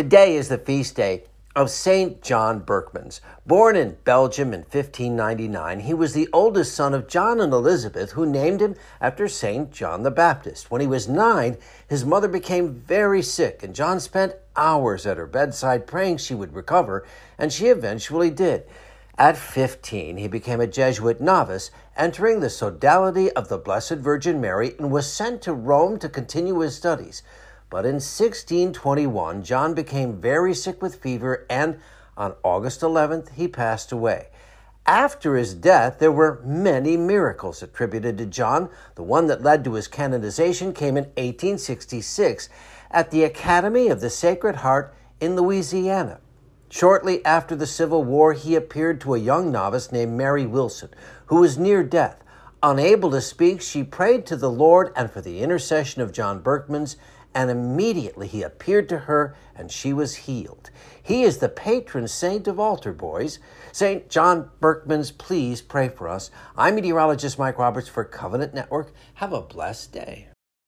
Today is the feast day of Saint John Berchmans. Born in Belgium in 1599, he was the oldest son of John and Elizabeth, who named him after Saint John the Baptist. When he was nine, his mother became very sick, and John spent hours at her bedside praying she would recover, and she eventually did. At 15, he became a Jesuit novice, entering the sodality of the Blessed Virgin Mary, and was sent to Rome to continue his studies. But in 1621, John became very sick with fever, and on August 11th, he passed away. After his death, there were many miracles attributed to John. The one that led to his canonization came in 1866 at the Academy of the Sacred Heart in Louisiana. Shortly after the Civil War, he appeared to a young novice named Mary Wilson, who was near death. Unable to speak, she prayed to the Lord and for the intercession of John Berchmans and immediately he appeared to her, and she was healed. He is the patron saint of altar boys. St. John Berchmans, please pray for us. I'm meteorologist Mike Roberts for Covenant Network. Have a blessed day.